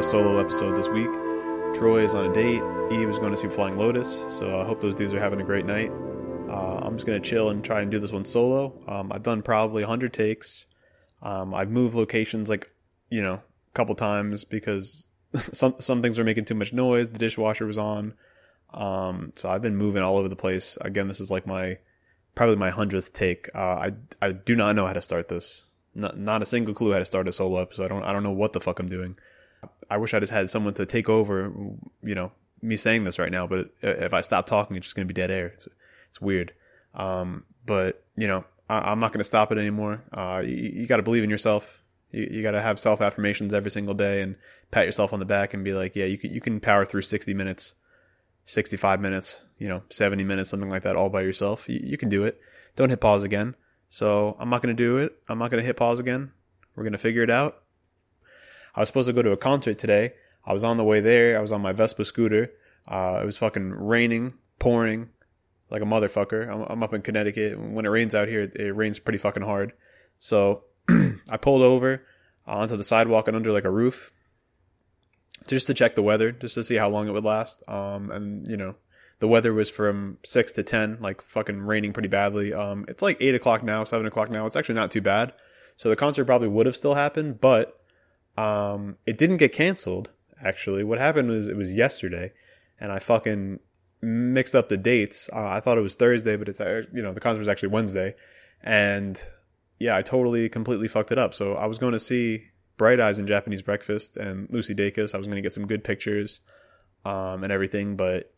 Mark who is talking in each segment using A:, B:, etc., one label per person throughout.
A: a solo episode this week. Troy is on a date. Eve is going to see Flying Lotus. So I hope those dudes are having a great night. Uh, I'm just going to chill and try and do this one solo. Um, I've done probably 100 takes. Um, I've moved locations like, you know, a couple times because some some things were making too much noise. The dishwasher was on. Um, so I've been moving all over the place. Again, this is like my probably my hundredth take. Uh, I I do not know how to start this. Not, not a single clue how to start a solo episode. I don't I don't know what the fuck I'm doing. I wish I just had someone to take over. You know, me saying this right now, but if I stop talking, it's just gonna be dead air. It's it's weird. Um, but you know, I, am not gonna stop it anymore. Uh, you, you got to believe in yourself. You, you got to have self affirmations every single day and pat yourself on the back and be like, yeah, you can you can power through 60 minutes, 65 minutes, you know, 70 minutes, something like that, all by yourself. You, you can do it. Don't hit pause again. So I'm not going to do it. I'm not going to hit pause again. We're going to figure it out. I was supposed to go to a concert today. I was on the way there. I was on my Vespa scooter. Uh, it was fucking raining, pouring like a motherfucker. I'm, I'm, up in Connecticut. When it rains out here, it, it rains pretty fucking hard. So I pulled over onto the sidewalk and under like a roof just to check the weather, just to see how long it would last. Um, and you know, the weather was from six to ten, like fucking raining pretty badly. Um, it's like eight o'clock now, seven o'clock now. It's actually not too bad. So the concert probably would have still happened, but um, it didn't get canceled. Actually, what happened was it was yesterday, and I fucking mixed up the dates. Uh, I thought it was Thursday, but it's uh, you know the concert was actually Wednesday, and yeah, I totally completely fucked it up. So I was going to see Bright Eyes and Japanese Breakfast and Lucy Dacus. I was going to get some good pictures um, and everything, but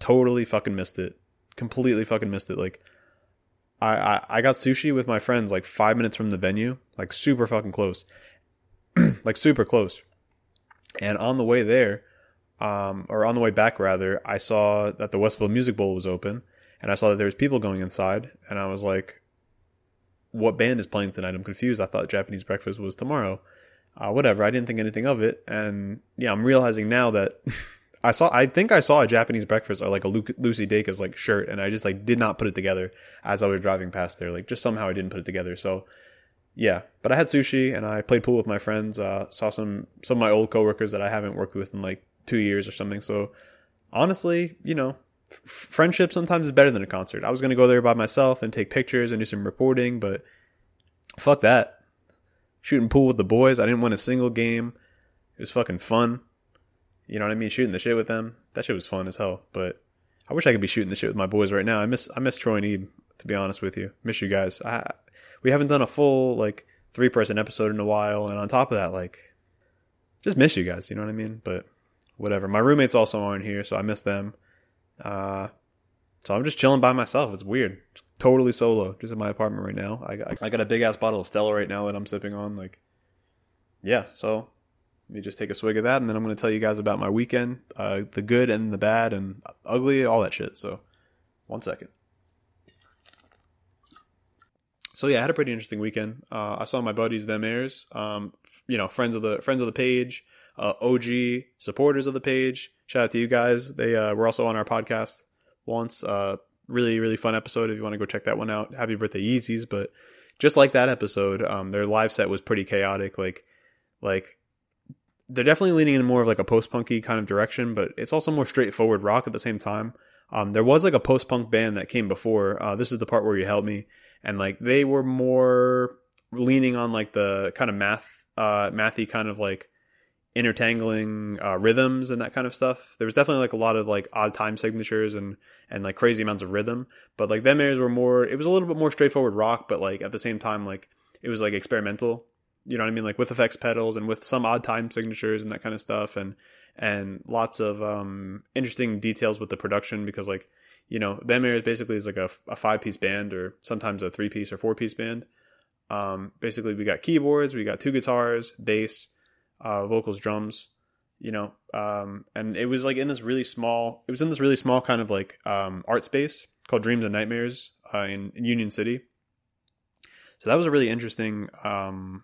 A: totally fucking missed it. Completely fucking missed it. Like, I, I, I got sushi with my friends like five minutes from the venue, like super fucking close, like super close. And on the way there, um, or on the way back rather, I saw that the Westville Music Bowl was open, and I saw that there was people going inside, and I was like, "What band is playing tonight?" I'm confused. I thought Japanese Breakfast was tomorrow. Uh, whatever. I didn't think anything of it, and yeah, I'm realizing now that I saw. I think I saw a Japanese breakfast or like a Lucy Dacus like shirt, and I just like did not put it together as I was driving past there. Like just somehow I didn't put it together. So yeah, but I had sushi and I played pool with my friends. Uh, saw some some of my old coworkers that I haven't worked with in like two years or something. So honestly, you know, f- friendship sometimes is better than a concert. I was gonna go there by myself and take pictures and do some reporting, but fuck that. Shooting pool with the boys. I didn't win a single game. It was fucking fun. You know what I mean? Shooting the shit with them. That shit was fun as hell. But I wish I could be shooting the shit with my boys right now. I miss I miss Troy and Ebe, to be honest with you. Miss you guys. I we haven't done a full like three person episode in a while, and on top of that, like just miss you guys. You know what I mean? But whatever. My roommates also aren't here, so I miss them. Uh, so I'm just chilling by myself. It's weird. Totally solo, just in my apartment right now. I got, I got a big ass bottle of Stella right now that I'm sipping on. Like, yeah. So let me just take a swig of that, and then I'm going to tell you guys about my weekend, uh, the good and the bad and ugly, all that shit. So, one second. So yeah, I had a pretty interesting weekend. Uh, I saw my buddies, them airs, um, you know, friends of the friends of the page, uh, OG supporters of the page. Shout out to you guys. They uh, were also on our podcast once. Uh, really, really fun episode. If you want to go check that one out, happy birthday Yeezys. But just like that episode, um, their live set was pretty chaotic. Like, like they're definitely leaning in more of like a post punky kind of direction, but it's also more straightforward rock at the same time. Um, there was like a post punk band that came before. Uh, this is the part where you help me, and like they were more leaning on like the kind of math, uh, mathy kind of like intertangling uh, rhythms and that kind of stuff. There was definitely like a lot of like odd time signatures and and like crazy amounts of rhythm. But like them airs were more. It was a little bit more straightforward rock, but like at the same time like it was like experimental you know what I mean? Like with effects pedals and with some odd time signatures and that kind of stuff and and lots of um, interesting details with the production because like you know them airs basically is like a, a five piece band or sometimes a three piece or four piece band. Um, basically we got keyboards, we got two guitars, bass, uh, vocals, drums, you know, um, and it was like in this really small, it was in this really small kind of like um, art space called Dreams and Nightmares uh, in, in Union City. So that was a really interesting um,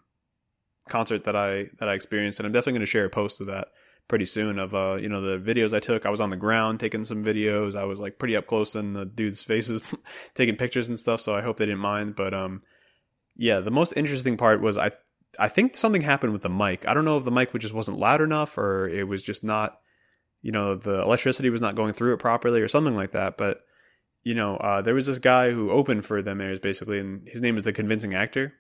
A: concert that I that I experienced, and I'm definitely going to share a post of that pretty soon of uh you know the videos I took. I was on the ground taking some videos. I was like pretty up close in the dudes' faces, taking pictures and stuff. So I hope they didn't mind. But um, yeah, the most interesting part was I I think something happened with the mic. I don't know if the mic just wasn't loud enough or it was just not, you know, the electricity was not going through it properly or something like that. But you know, uh, there was this guy who opened for them airs basically, and his name is the convincing actor.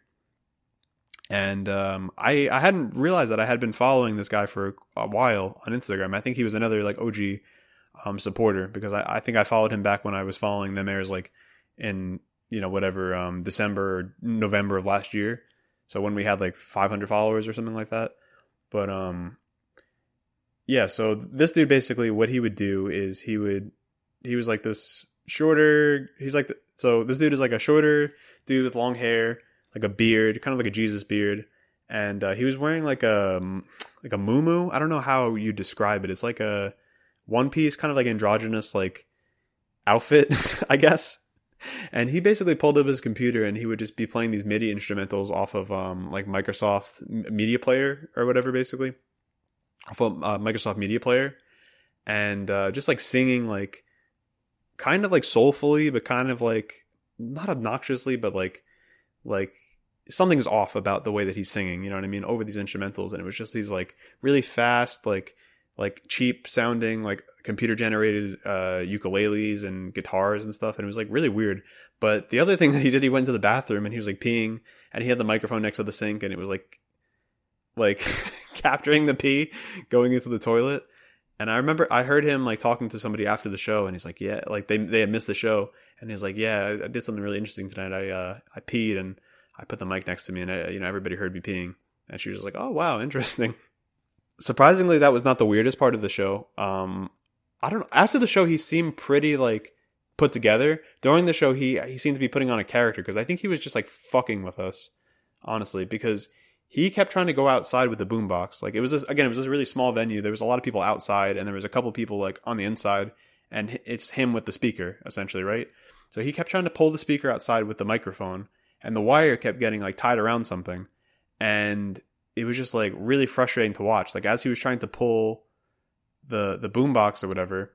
A: And um, I I hadn't realized that I had been following this guy for a while on Instagram. I think he was another like OG um, supporter because I, I think I followed him back when I was following them airs like in you know whatever um, December or November of last year. So when we had like 500 followers or something like that. But um, yeah. So this dude basically what he would do is he would he was like this shorter. He's like the, so this dude is like a shorter dude with long hair, like a beard, kind of like a Jesus beard, and uh, he was wearing like a like a muumuu. I don't know how you describe it. It's like a one piece, kind of like androgynous like outfit, I guess. And he basically pulled up his computer and he would just be playing these MIDI instrumentals off of um, like Microsoft Media Player or whatever, basically, off of uh, Microsoft Media Player, and uh, just like singing like kind of like soulfully, but kind of like not obnoxiously, but like like something's off about the way that he's singing. You know what I mean? Over these instrumentals, and it was just these like really fast, like like cheap sounding like computer generated uh, ukuleles and guitars and stuff and it was like really weird but the other thing that he did he went to the bathroom and he was like peeing and he had the microphone next to the sink and it was like like capturing the pee going into the toilet and i remember i heard him like talking to somebody after the show and he's like yeah like they they had missed the show and he's like yeah i did something really interesting tonight i uh i peed and i put the mic next to me and I, you know everybody heard me peeing and she was like oh wow interesting surprisingly, that was not the weirdest part of the show. Um, I don't know. After the show, he seemed pretty like put together. During the show, he he seemed to be putting on a character because I think he was just like fucking with us, honestly, because he kept trying to go outside with the boombox. Like it was this, again, it was this really small venue. There was a lot of people outside, and there was a couple people like on the inside, and it's him with the speaker essentially, right? So he kept trying to pull the speaker outside with the microphone, and the wire kept getting like tied around something, and it was just like really frustrating to watch. Like as he was trying to pull the the boombox or whatever,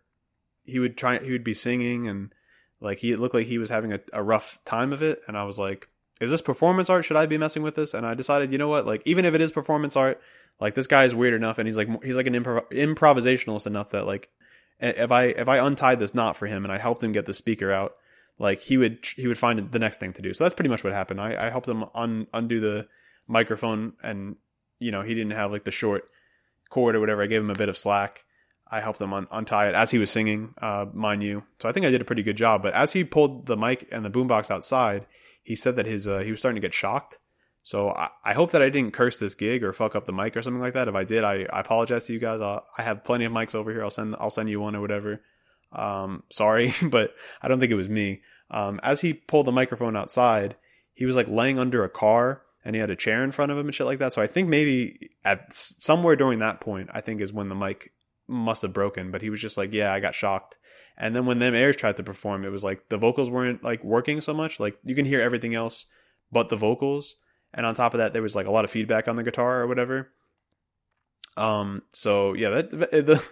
A: he would try he would be singing and like he looked like he was having a, a rough time of it. And I was like, is this performance art? Should I be messing with this? And I decided, you know what? Like even if it is performance art, like this guy is weird enough, and he's like he's like an improv- improvisationalist enough that like if I if I untied this knot for him and I helped him get the speaker out, like he would he would find the next thing to do. So that's pretty much what happened. I, I helped him un, undo the microphone and you know, he didn't have like the short cord or whatever. I gave him a bit of slack. I helped him un- untie it as he was singing, uh, mind you. So I think I did a pretty good job. But as he pulled the mic and the boombox outside, he said that his uh, he was starting to get shocked. So I, I, hope that I didn't curse this gig or fuck up the mic or something like that. If I did, I, I apologize to you guys. I'll, I have plenty of mics over here. I'll send I'll send you one or whatever. Um, sorry, but I don't think it was me. Um, as he pulled the microphone outside, he was like laying under a car and he had a chair in front of him and shit like that. So I think maybe at somewhere during that point, I think is when the mic must have broken. But he was just like, "Yeah, I got shocked." And then when them airs tried to perform, it was like the vocals weren't like working so much. Like you can hear everything else but the vocals, and on top of that, there was like a lot of feedback on the guitar or whatever. Um. So yeah, that the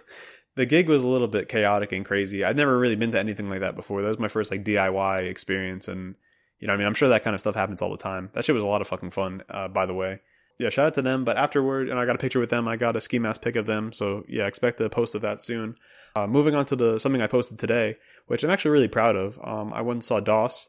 A: the gig was a little bit chaotic and crazy. I'd never really been to anything like that before. That was my first like DIY experience, and you know, I mean, I'm sure that kind of stuff happens all the time. That shit was a lot of fucking fun, uh, by the way. Yeah, shout out to them. But afterward, and I got a picture with them. I got a ski mask pic of them. So yeah, expect a post of that soon. Uh, moving on to the something I posted today, which I'm actually really proud of. Um, I went and saw Doss.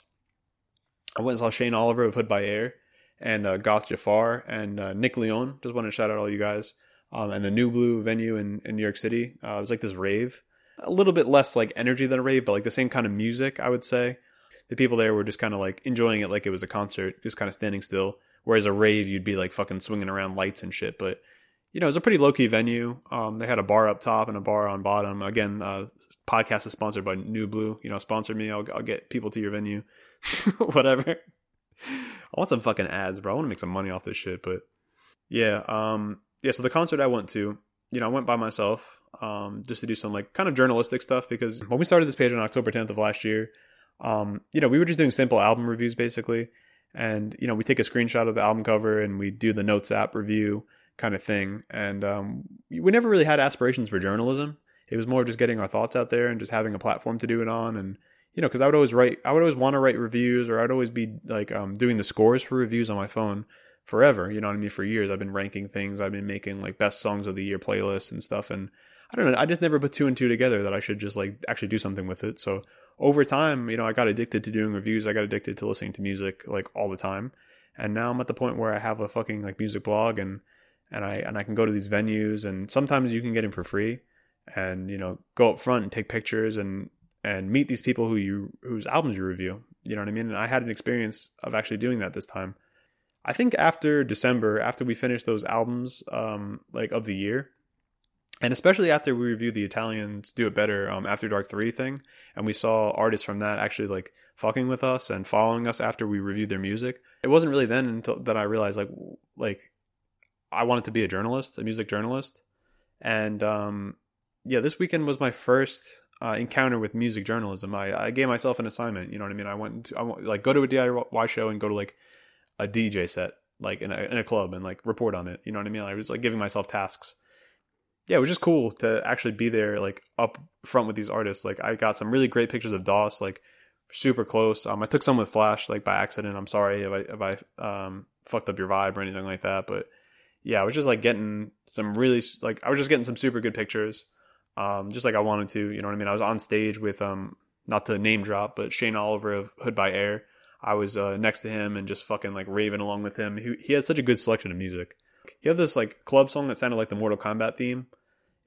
A: I went and saw Shane Oliver of Hood by Air and uh, Goth Jafar and uh, Nick Leon. Just want to shout out all you guys. Um, and the New Blue venue in, in New York City. Uh, it was like this rave. A little bit less like energy than a rave, but like the same kind of music, I would say the people there were just kind of like enjoying it like it was a concert, just kind of standing still. Whereas a rave, you'd be like fucking swinging around lights and shit. But you know, it was a pretty low key venue. Um, they had a bar up top and a bar on bottom. Again, uh, podcast is sponsored by New Blue. You know, sponsor me. I'll, I'll get people to your venue, whatever. I want some fucking ads, bro. I want to make some money off this shit. But yeah, um, yeah. So the concert I went to, you know, I went by myself, um, just to do some like kind of journalistic stuff because when we started this page on October 10th of last year, um, you know, we were just doing simple album reviews basically. And, you know, we take a screenshot of the album cover and we do the Notes app review kind of thing. And um, we never really had aspirations for journalism. It was more just getting our thoughts out there and just having a platform to do it on. And, you know, because I would always write, I would always want to write reviews, or I'd always be like um, doing the scores for reviews on my phone forever. You know what I mean? For years, I've been ranking things. I've been making like best songs of the year playlists and stuff. And I don't know, I just never put two and two together that I should just like actually do something with it. So over time, you know, I got addicted to doing reviews. I got addicted to listening to music like all the time. And now I'm at the point where I have a fucking like music blog and and I and I can go to these venues and sometimes you can get in for free and you know go up front and take pictures and and meet these people who you whose albums you review. You know what I mean? And I had an experience of actually doing that this time. I think after December, after we finished those albums, um, like of the year, and especially after we reviewed the Italians Do It Better um, After Dark 3 thing, and we saw artists from that actually like fucking with us and following us after we reviewed their music. It wasn't really then until that I realized like like I wanted to be a journalist, a music journalist. And um, yeah, this weekend was my first uh, encounter with music journalism. I, I gave myself an assignment. You know what I mean? I went to, I went, like go to a DIY show and go to like a DJ set, like in a in a club, and like report on it. You know what I mean? I was like giving myself tasks. Yeah, it was just cool to actually be there, like up front with these artists. Like I got some really great pictures of Doss, like super close. Um, I took some with flash, like by accident. I'm sorry if I if I um fucked up your vibe or anything like that, but yeah, I was just like getting some really like I was just getting some super good pictures, um, just like I wanted to. You know what I mean? I was on stage with um, not to name drop, but Shane Oliver of Hood by Air. I was uh, next to him and just fucking like raving along with him. He he had such a good selection of music. He had this like club song that sounded like the Mortal Kombat theme.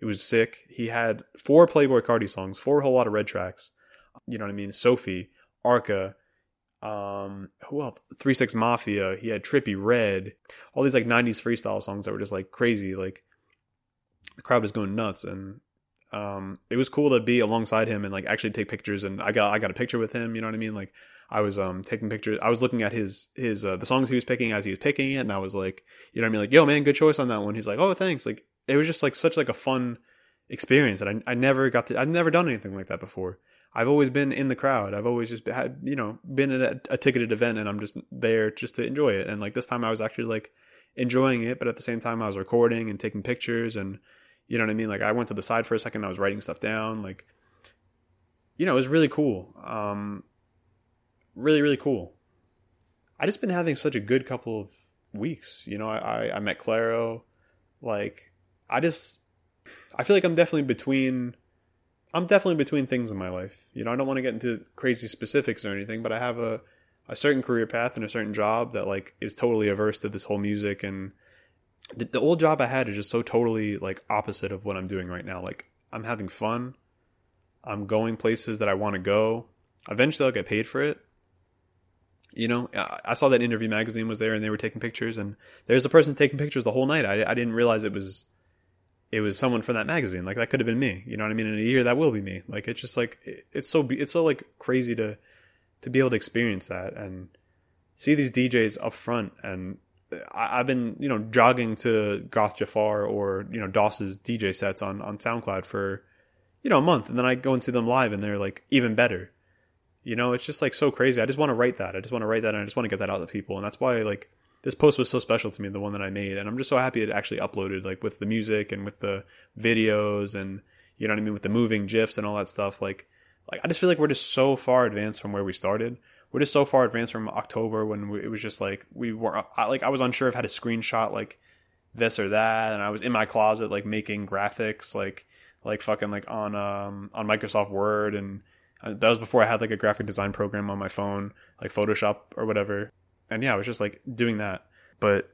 A: It was sick. He had four Playboy Carti songs, four Whole Lotta Red tracks. You know what I mean? Sophie, Arca, um who else three six mafia he had Trippie Redd. all these like 90s freestyle songs that were just like crazy like the crowd was going nuts and um it was cool to be alongside him and like actually take pictures and i got i got a picture with him you know what i mean like i was um taking pictures i was looking at his his uh, the songs he was picking as he was picking it and i was like you know what i mean like yo man good choice on that one he's like oh thanks like it was just like such like a fun experience and i, I never got to i've never done anything like that before I've always been in the crowd. I've always just had, you know, been at a, a, ticketed event and I'm just there just to enjoy it. And like this time I was actually like enjoying it, but at the same time I was recording and taking pictures and you know what I mean? Like I went to the side for a second, I was writing stuff down. Like, you know, it was really cool. Um, really, really cool. I just been having such a good couple of weeks. You know, I, I, I met Claro. Like, I just, I feel like I'm definitely between I'm definitely between things in my life. You know, I don't want to get into crazy specifics or anything, but I have a a certain career path and a certain job that like is totally averse to this whole music and the, the old job I had is just so totally like opposite of what I'm doing right now. Like I'm having fun. I'm going places that I want to go. Eventually I'll get paid for it. You know, I saw that interview magazine was there and they were taking pictures and there's a person taking pictures the whole night. I, I didn't realize it was it was someone from that magazine. Like that could have been me. You know what I mean? In a year, that will be me. Like it's just like it's so it's so like crazy to to be able to experience that and see these DJs up front. And I, have been you know jogging to Goth Jafar or you know Doss's DJ sets on on SoundCloud for you know a month, and then I go and see them live, and they're like even better. You know, it's just like so crazy. I just want to write that. I just want to write that, and I just want to get that out to people, and that's why like this post was so special to me, the one that I made, and I'm just so happy it actually uploaded, like with the music and with the videos and you know what I mean, with the moving gifs and all that stuff. Like, like I just feel like we're just so far advanced from where we started. We're just so far advanced from October when we, it was just like we were I, like I was unsure if I had a screenshot like this or that, and I was in my closet like making graphics like like fucking like on um on Microsoft Word and uh, that was before I had like a graphic design program on my phone, like Photoshop or whatever and yeah, I was just like doing that. But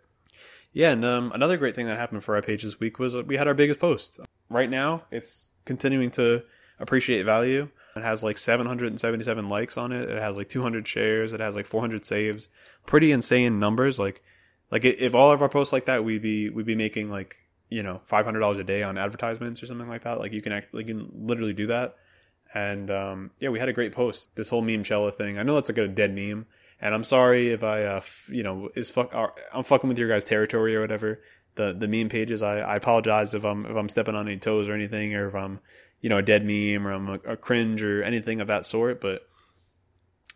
A: yeah, and um, another great thing that happened for our page this week was we had our biggest post. Right now, it's continuing to appreciate value. It has like 777 likes on it. It has like 200 shares. It has like 400 saves. Pretty insane numbers. Like, like if all of our posts like that, we'd be we'd be making like you know $500 a day on advertisements or something like that. Like you can act, like you can literally do that. And um, yeah, we had a great post. This whole meme cella thing. I know that's like a dead meme, and I'm sorry if I, uh, f- you know, is fuck, I'm fucking with your guys' territory or whatever. The the meme pages. I, I apologize if I'm if I'm stepping on any toes or anything, or if I'm, you know, a dead meme or I'm a, a cringe or anything of that sort. But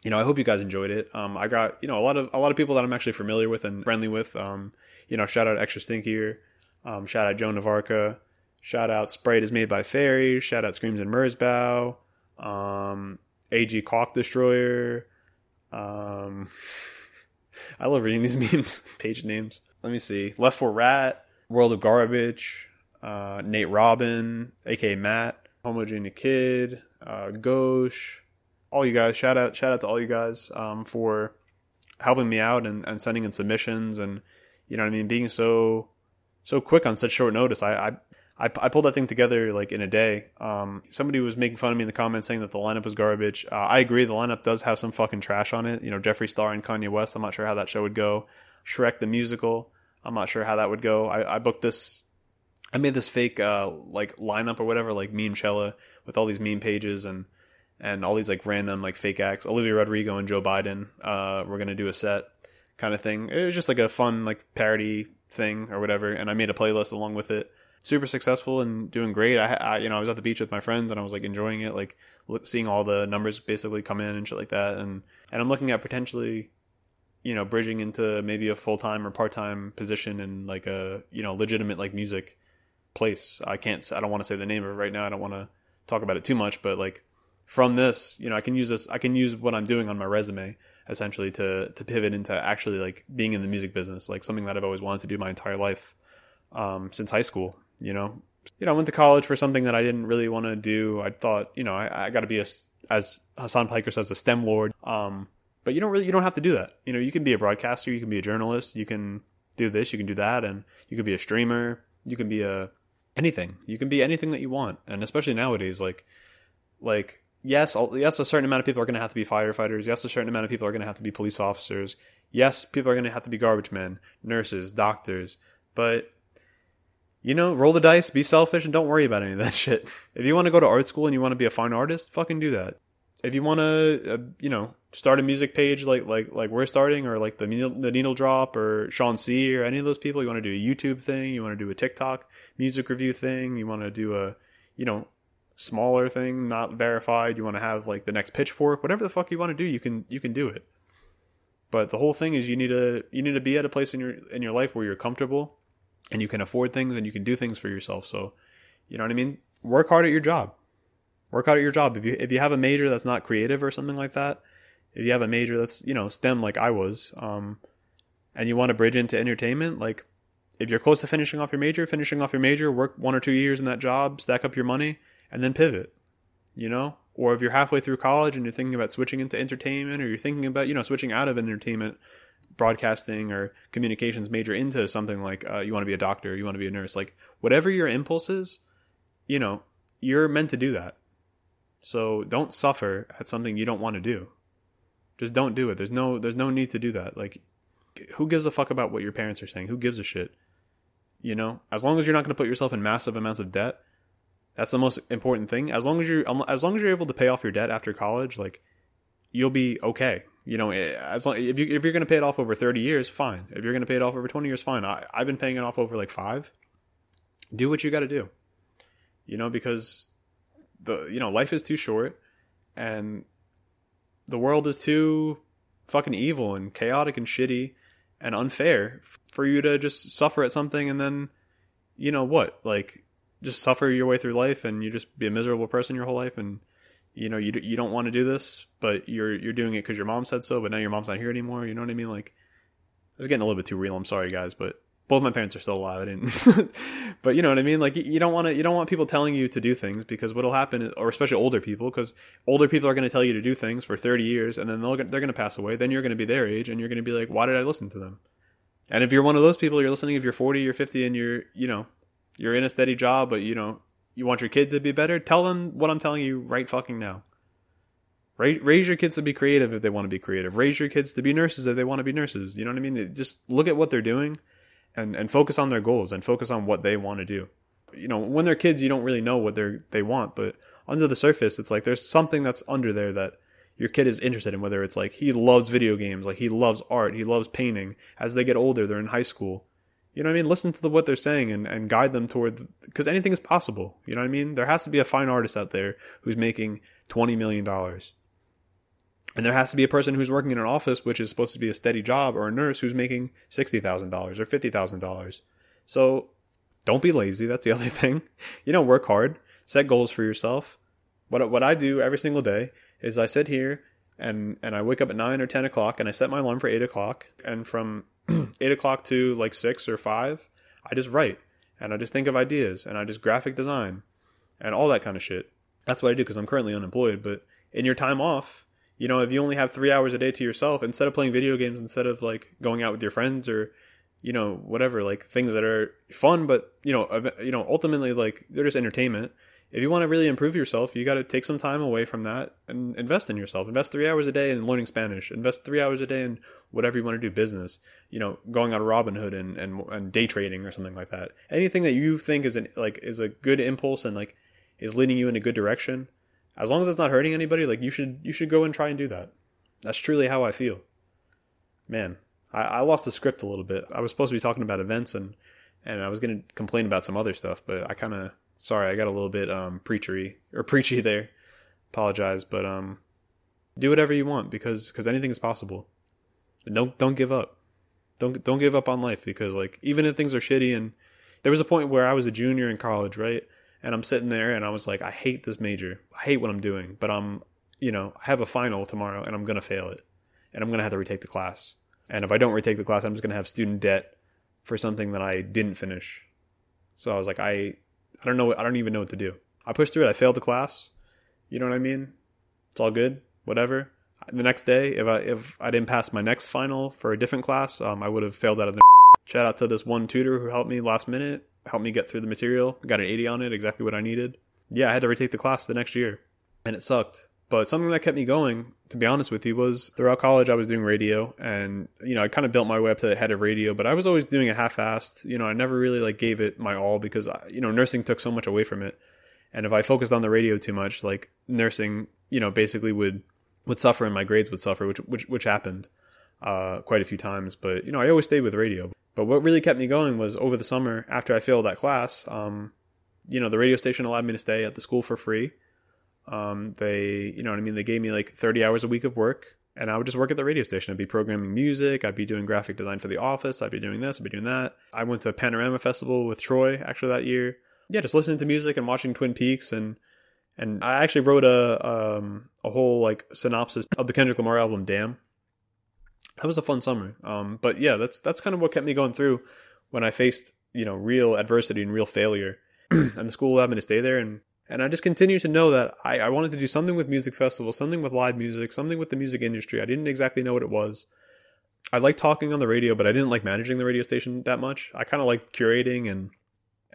A: you know, I hope you guys enjoyed it. Um, I got you know a lot of a lot of people that I'm actually familiar with and friendly with. Um, you know, shout out Extra Stinkier. Um, shout out Joan Navarca. Shout out Sprite is made by Fairy. Shout out Screams and Merzbow. Um, AG Cock Destroyer. Um, I love reading these memes, page names. Let me see. Left for Rat, World of Garbage, uh, Nate Robin, aka Matt, Homogeneous Kid, uh, Gauche, all you guys. Shout out, shout out to all you guys um, for helping me out and, and sending in submissions and you know what I mean, being so so quick on such short notice. I, I I, I pulled that thing together like in a day. Um, somebody was making fun of me in the comments saying that the lineup was garbage. Uh, I agree. The lineup does have some fucking trash on it. You know, Jeffree Star and Kanye West. I'm not sure how that show would go. Shrek the musical. I'm not sure how that would go. I, I booked this. I made this fake uh, like lineup or whatever, like meme Chella with all these meme pages and and all these like random like fake acts. Olivia Rodrigo and Joe Biden. Uh, we're gonna do a set kind of thing. It was just like a fun like parody thing or whatever. And I made a playlist along with it super successful and doing great. I, I, you know I was at the beach with my friends and I was like enjoying it, like look, seeing all the numbers basically come in and shit like that. And and I'm looking at potentially, you know, bridging into maybe a full time or part time position in like a you know legitimate like music place. I can't. I don't want to say the name of it right now. I don't want to talk about it too much, but like from this, you know, I can use this. I can use what I'm doing on my resume essentially to to pivot into actually like being in the music business, like something that I've always wanted to do my entire life um, since high school you know you know I went to college for something that i didn't really want to do i thought you know i, I got to be a as hasan piker says a stem lord um, but you don't really you don't have to do that you know you can be a broadcaster you can be a journalist you can do this you can do that and you can be a streamer you can be a anything. You can be anything that you want. And especially nowadays like like yes yes a certain amount of people are going to have to be firefighters. Yes a certain amount of people are going to have to be police officers. Yes people are going to have to be garbage men nurses doctors. But you know, roll the dice, be selfish, and don't worry about any of that shit. If you want to go to art school and you want to be a fine artist, fucking do that. If you want to, uh, you know, start a music page like like like we're starting, or like the needle, the needle drop, or Shawn Cee, or any of those people, you want to do a YouTube thing, you want to do a TikTok music review thing, you want to do a, you know, smaller thing, not verified. You want to have like the next pitchfork, whatever the fuck you want to do, you can you can do it. But the whole thing is you need to you need to be at a place in your in your life where you're comfortable and you can afford things and you can do things for yourself. So, you know what I mean? Work hard at your job. Work hard at your job. If you if you have a major that's not creative or something like that, if you have a major that's you know STEM like I was, um, and you want to bridge into entertainment, like if you're close to finishing off your major, finishing off your major, work one or two years in that job, stack up your money, and then pivot. You know, or if you're halfway through college and you're thinking about switching into entertainment, or you're thinking about you know switching out of entertainment broadcasting or communications major into something like uh, you want to be a doctor, you want to be a nurse, like whatever your impulse is, you know, you're meant to do that. So don't suffer at something you don't want to do. Just don't do it. There's no there's no need to do that. Like who gives a fuck about what your parents are saying? Who gives a shit? You know, as long as you're not going to put yourself in massive amounts of debt, that's the most important thing. As long as you're as long as you're able to pay off your debt after college, like you'll be okay. You know, eh, as long if you if you're going to pay it off over 30 years, fine. If you're going to pay it off over 20 years, fine. I, I've been paying it off over like five. Do what you got to do. You know, because the you know life is too short, and the world is too fucking evil and chaotic and shitty and unfair for you to just suffer at something and then you know what like just suffer your way through life and you just be a miserable person your whole life and you know you you don't want to do this, but you're you're doing it because your mom said so. But now your mom's not here anymore. You know what I mean? Like, I was getting a little bit too real. I'm sorry, guys, but both my parents are still alive. I didn't, but you know what I mean. Like, you don't want to you don't want people telling you to do things because what'll happen, or especially older people, because older people are going to tell you to do things for 30 years, and then they'll they're going to pass away. Then you're going to be their age, and you're going to be like, why did I listen to them? And if you're one of those people, you're listening. If you're 40 you're 50, and you're you know you're in a steady job, but you know you want your kid to be better? Tell them what I'm telling you right fucking now. Raise your kids to be creative if they want to be creative. Raise your kids to be nurses if they want to be nurses. You know what I mean? Just look at what they're doing and, and focus on their goals and focus on what they want to do. You know, when they're kids, you don't really know what they they want, but under the surface, it's like there's something that's under there that your kid is interested in, whether it's like he loves video games, like he loves art, he loves painting. As they get older, they're in high school you know what I mean? Listen to the, what they're saying and, and guide them toward, because anything is possible. You know what I mean? There has to be a fine artist out there who's making $20 million. And there has to be a person who's working in an office, which is supposed to be a steady job, or a nurse who's making $60,000 or $50,000. So don't be lazy. That's the other thing. You know, work hard, set goals for yourself. What, what I do every single day is I sit here and and I wake up at nine or ten o'clock and I set my alarm for eight o'clock and from eight o'clock to like six or five, I just write and I just think of ideas and I just graphic design and all that kind of shit. That's what I do because I'm currently unemployed. But in your time off, you know, if you only have three hours a day to yourself, instead of playing video games, instead of like going out with your friends or you know whatever, like things that are fun, but you know, you know, ultimately like they're just entertainment if you want to really improve yourself, you got to take some time away from that and invest in yourself. Invest three hours a day in learning Spanish. Invest three hours a day in whatever you want to do, business. You know, going on Robinhood and, and and day trading or something like that. Anything that you think is an like is a good impulse and like is leading you in a good direction, as long as it's not hurting anybody, like you should you should go and try and do that. That's truly how I feel. Man, I, I lost the script a little bit. I was supposed to be talking about events and and I was going to complain about some other stuff, but I kind of Sorry, I got a little bit um preachery or preachy there. Apologize, but um do whatever you want because because anything is possible. And don't don't give up. Don't don't give up on life because like even if things are shitty and there was a point where I was a junior in college, right? And I'm sitting there and I was like, I hate this major. I hate what I'm doing, but I'm, you know, I have a final tomorrow and I'm going to fail it. And I'm going to have to retake the class. And if I don't retake the class, I'm just going to have student debt for something that I didn't finish. So I was like, I I don't know. I don't even know what to do. I pushed through it. I failed the class. You know what I mean? It's all good. Whatever. The next day, if I if I didn't pass my next final for a different class, um, I would have failed out of the. Shout out to this one tutor who helped me last minute, helped me get through the material. Got an 80 on it, exactly what I needed. Yeah, I had to retake the class the next year, and it sucked. But something that kept me going, to be honest with you, was throughout college I was doing radio, and you know I kind of built my way up to the head of radio, but I was always doing it half-assed. You know, I never really like gave it my all because uh, you know nursing took so much away from it, and if I focused on the radio too much, like nursing, you know, basically would would suffer and my grades would suffer, which which which happened uh, quite a few times. But you know, I always stayed with radio. But what really kept me going was over the summer after I failed that class. Um, you know, the radio station allowed me to stay at the school for free um, they, you know what I mean? They gave me like 30 hours a week of work and I would just work at the radio station. I'd be programming music. I'd be doing graphic design for the office. I'd be doing this. I'd be doing that. I went to Panorama Festival with Troy actually that year. Yeah, just listening to music and watching Twin Peaks and and I actually wrote a um, a whole like synopsis of the Kendrick Lamar album Damn. That was a fun summer. Um, but yeah, that's that's kind of what kept me going through when I faced you know real adversity and real failure. and the school allowed me to stay there and and I just continued to know that I, I wanted to do something with music festivals, something with live music, something with the music industry. I didn't exactly know what it was. I liked talking on the radio, but I didn't like managing the radio station that much. I kind of liked curating and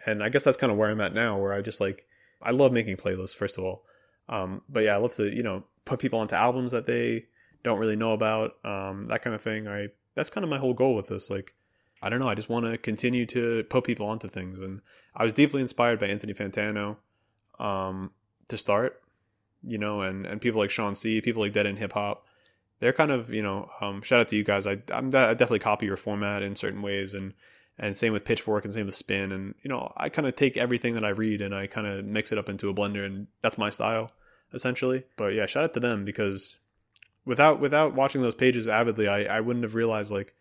A: and I guess that's kind of where I'm at now, where I just like I love making playlists first of all. Um, but yeah, I love to you know put people onto albums that they don't really know about, um, that kind of thing. I that's kind of my whole goal with this. Like I don't know, I just want to continue to put people onto things, and I was deeply inspired by Anthony Fantano um, to start, you know, and, and people like Shawn Cee, people like Dead End Hip Hop, they're kind of, you know, um, shout out to you guys. I, I'm, I definitely copy your format in certain ways and, and same with Pitchfork and same with Spin. And, you know, I kind of take everything that I read and I kind of mix it up into a blender and that's my style essentially. But yeah, shout out to them because without, without watching those pages avidly, I, I wouldn't have realized like,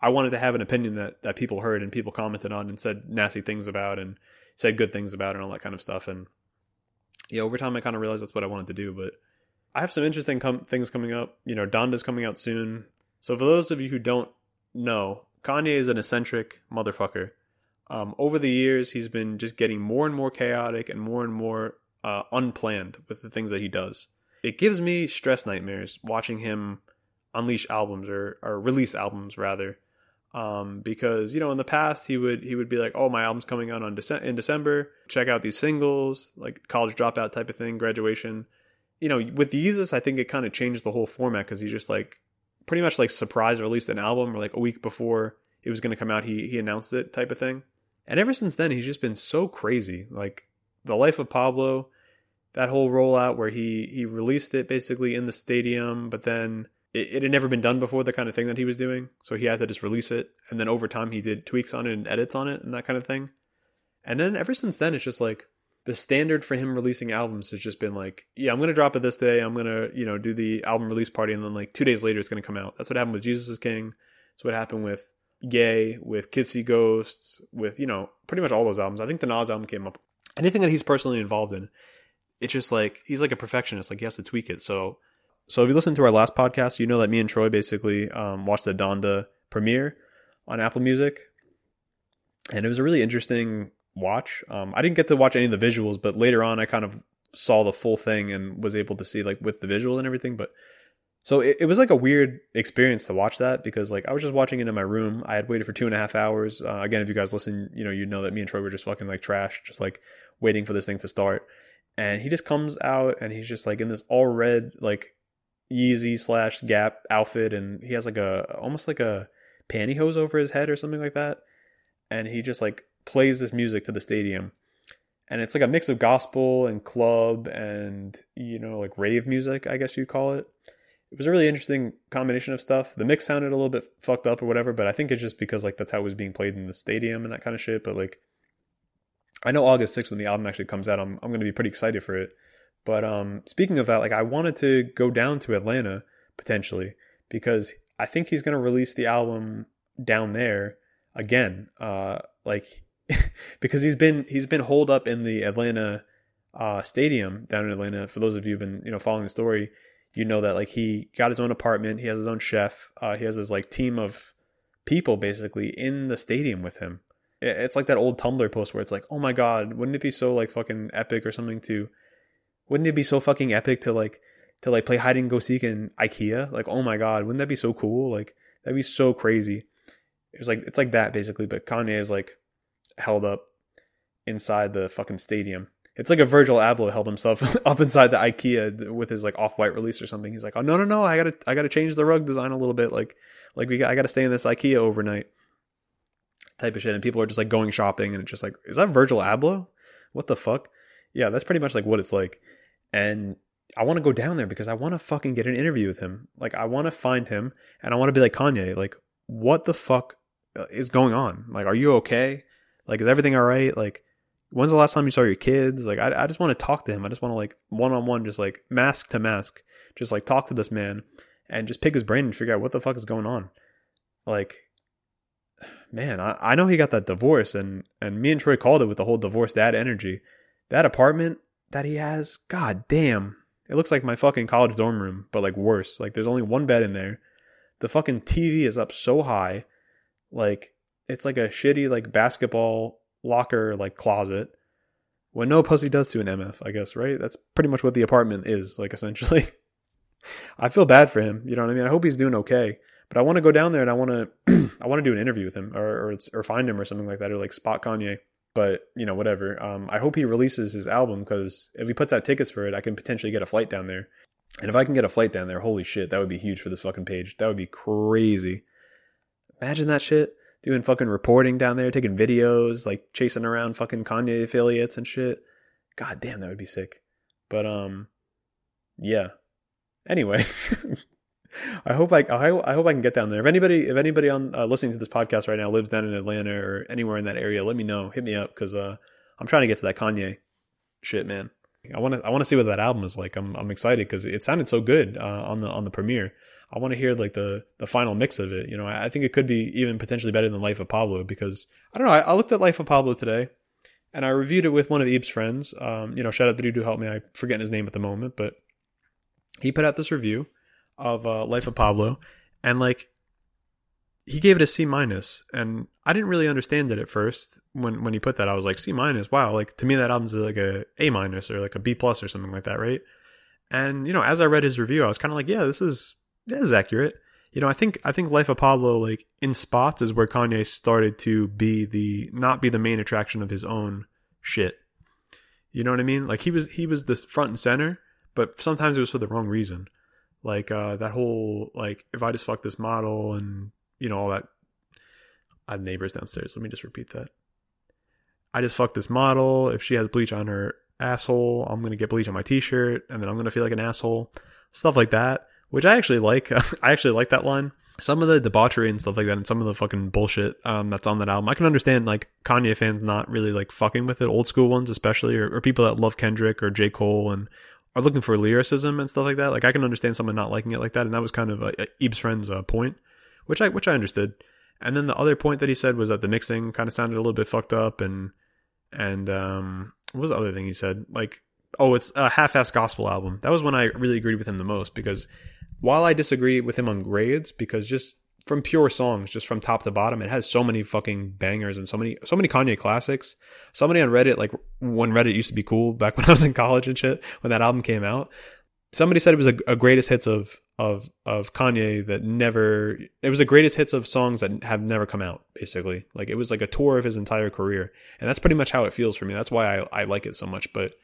A: I wanted to have an opinion that, that people heard and people commented on and said nasty things about and said good things about and all that kind of stuff. And yeah, over time I kind of realized that's what I wanted to do. But I have some interesting com- things coming up. You know, Donda's coming out soon. So for those of you who don't know, Kanye is an eccentric motherfucker. Um, over the years, he's been just getting more and more chaotic and more and more uh, unplanned with the things that he does. It gives me stress nightmares watching him unleash albums or, or release albums rather um, because you know in the past he would he would be like, oh my album's coming out on Dece- in December, check out these singles, like college dropout type of thing, graduation. You know, with Yeezus, I think it kind of changed the whole format because he just like pretty much like surprise released an album or like a week before it was going to come out, he he announced it type of thing. And ever since then, he's just been so crazy. Like the life of Pablo, that whole rollout where he he released it basically in the stadium, but then it, it, had never been done before, the kind of thing that he was doing. So he had to just release it. And then over time, he did tweaks on it and edits on it and that kind of thing. And then ever since then, it's just like the standard for him releasing albums has just been like, yeah, I'm to drop it this day. I'm to, you know, do the album release party. And then like two days later, it's to come out. That's what happened with Jesus is King. That's what happened with Gay, with Kids Ghosts, with, you know, pretty much all those albums. I think the Nas album came up. Anything that he's personally involved in, it's just like he's like a perfectionist. Like he has to tweak it. So so if you listen to our last podcast, you know that me and Troy basically um, watched the Donda premiere on Apple Music, and it was a really interesting watch. Um, I didn't get to watch any of the visuals, but later on, I kind of saw the full thing and was able to see like with the visual and everything. But so it, it, was like a weird experience to watch that because like I was just watching it in my room. I had waited for two and a half hours. Uh, again, if you guys listen, you know you know that me and Troy were just fucking like trash, just like waiting for this thing to start. And he just comes out and he's just like in this all red like Yeezy slash Gap outfit, and he has like a almost like a pantyhose over his head or something like that. And he just like plays this music to the stadium and it's like a mix of gospel and club and you know like rave music i guess you'd call it it was a really interesting combination of stuff the mix sounded a little bit fucked up or whatever but i think it's just because like that's how it was being played in the stadium and that kind of shit but like i know august 6th when the album actually comes out i'm, I'm going to be pretty excited for it but um speaking of that like i wanted to go down to atlanta potentially because i think he's going to release the album down there again uh like because he's been he's been holed up in the Atlanta uh, stadium down in Atlanta. For those of you who've been you know following the story, you know that like he got his own apartment, he has his own chef, uh, he has his like team of people basically in the stadium with him. It's like that old Tumblr post where it's like, oh my god, wouldn't it be so like fucking epic or something to? Wouldn't it be so fucking epic to like to like play hide and go seek in IKEA? Like, oh my god, wouldn't that be so cool? Like that'd be so crazy. It was like it's like that basically, but Kanye is like held up inside the fucking stadium. It's like a Virgil Abloh held himself up inside the IKEA with his like off-white release or something. He's like, "Oh no, no, no! I gotta, I gotta change the rug design a little bit. Like, like we, got, I gotta stay in this IKEA overnight." Type of shit, and people are just like going shopping, and it's just like, is that Virgil Abloh? What the fuck? Yeah, that's pretty much like what it's like. And I want to go down there because I want to fucking get an interview with him. Like, I want to find him, and I want to be like Kanye. Like, what the fuck uh, is going on? Like, are you okay? Like, is everything all right? Like, when's the last time you saw your kids? Like, I, I just want to talk to him. I just want to like one on one, just like mask to mask, just like talk to this man and just pick his brain and figure out what the fuck is going on. Like, man, I, I know he got that divorce and and me and Troy called it with the whole divorce dad energy. That apartment that he has, god damn. It looks like my fucking college dorm room, but like worse. Like there's only one bed in there. The fucking TV is up so high. Like it's like a shitty like basketball locker like closet. What no pussy does to an MF, I guess, right? That's pretty much what the apartment is, like essentially. I feel bad for him. You know what I mean? I hope he's doing okay. But I want to go down there and I want to I want to do an interview with him or, or or find him or something like that or like spot Kanye. But you know whatever. Um, I hope he releases his album because if he puts out tickets for it, I can potentially get a flight down there. And if I can get a flight down there, holy shit, that would be huge for this fucking page. That would be crazy. Imagine that shit doing fucking reporting down there, taking videos, like chasing around fucking Kanye affiliates and shit. God damn, that would be sick. But um, yeah. Anyway, I hope I, I hope I can get down there. If anybody if anybody on uh, listening to this podcast right now lives down in Atlanta or anywhere in that area, let me know. Hit me up because uh, I'm trying to get to that Kanye shit, man. I want to I want to see what that album is like. I'm I'm excited because it sounded so good uh, on the on the premiere. I want to hear like the the final mix of it. You know, I, I, think it could be even potentially better than Life of Pablo because I don't know. I, I, looked at Life of Pablo today, and I reviewed it with one of Ebe's friends. Um, you know, shout out to dude who helped me. I forgetting his name at the moment, but he put out this review of uh, Life of Pablo, and like he gave it a C minus, and I didn't really understand it at first when when he put that. I was like C minus. Wow, like to me that album's like a A minus or like a B plus or something like that, right? And you know, as I read his review, I was kind of like, yeah, this is that is accurate. You know, I think I think Life of Pablo, like in spots, is where Kanye started to be the not be the main attraction of his own shit. You know what I mean? Like he was he was the front and center, but sometimes it was for the wrong reason. Like uh that whole like if I just fuck this model and you know all that. I have neighbors downstairs. Let me just repeat that. I just fucked this model. If she has bleach on her asshole, I'm gonna get bleach on my t-shirt, and then I'm gonna feel like an asshole. Stuff like that which I actually like. I actually like that line. Some of the debauchery and stuff like that, and some of the fucking bullshit um, that's on that album, I can understand like Kanye fans not really like fucking with it, old school ones especially, or, or people that love Kendrick or J Cole and are looking for lyricism and stuff like that. Like I can understand someone not liking it like that, and that was kind of uh, Ebe's friend's uh, point, which I which I understood. And then the other point that he said was that the mixing kind of sounded a little bit fucked up, and and um, what was the other thing he said? Like oh, it's a half-ass gospel album. That was when I really agreed with him the most because while I disagree with him on grades, because just from pure songs, just from top to bottom, it has so many fucking bangers and so many so many Kanye classics. Somebody on Reddit, like when Reddit used to be cool back when I was in college and shit, when that album came out, somebody said it was a, a greatest hits of of of Kanye that never it was the greatest hits of songs that have never come out basically. Like it was like a tour of his entire career. And that's pretty much how it feels for me. That's why I, I like it so much. But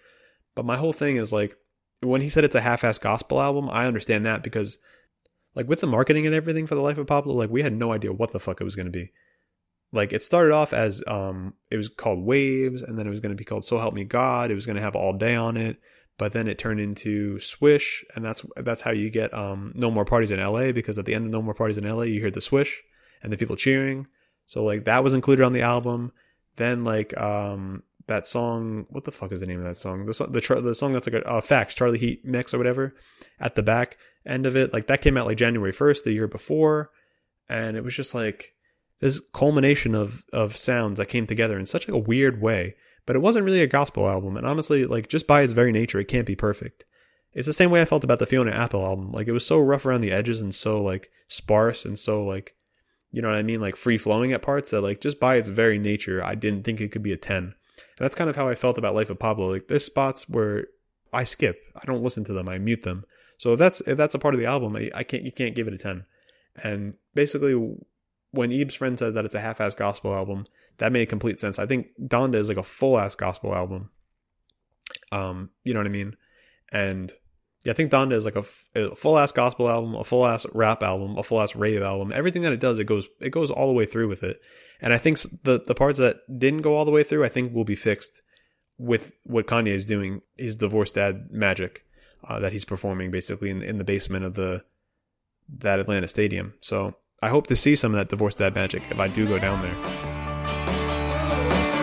A: but my whole thing is like when he said it's a half-ass gospel album I understand that because like with the marketing and everything for the life of Pablo like we had no idea what the fuck it was going to be like it started off as um it was called waves and then it was going to be called so help me god it was going to have all day on it but then it turned into Swish, and that's that's how you get um, No More Parties in LA because at the end of No More Parties in LA, you hear the swish and the people cheering. So like that was included on the album. Then like um, that song, what the fuck is the name of that song? The the the song that's like a uh, Facts Charlie Heat mix or whatever. At the back end of it, like that came out like January first, the year before, and it was just like this culmination of of sounds that came together in such like a weird way but it wasn't really a gospel album. And honestly, like just by its very nature, it can't be perfect. It's the same way I felt about the Fiona Apple album. Like it was so rough around the edges and so like sparse and so like, you know what I mean? Like free flowing at parts that like just by its very nature, I didn't think it could be a 10. And that's kind of how I felt about Life of Pablo. Like there's spots where I skip. I don't listen to them. I mute them. So if that's if that's a part of the album, I, I can't you can't give it a 10. And basically when Ebe's friend said that it's a half-ass gospel album, that made complete sense. I think Donda is like a full-ass gospel album. Um, you know what I mean? And yeah, I think Donda is like a, a full-ass gospel album, a full-ass rap album, a full-ass rave album. Everything that it does, it goes it goes all the way through with it. And I think the the parts that didn't go all the way through, I think will be fixed with what Kanye is doing. His divorced dad magic uh, that he's performing basically in in the basement of the that Atlanta stadium. So I hope to see some of that divorced dad magic if I do go down there.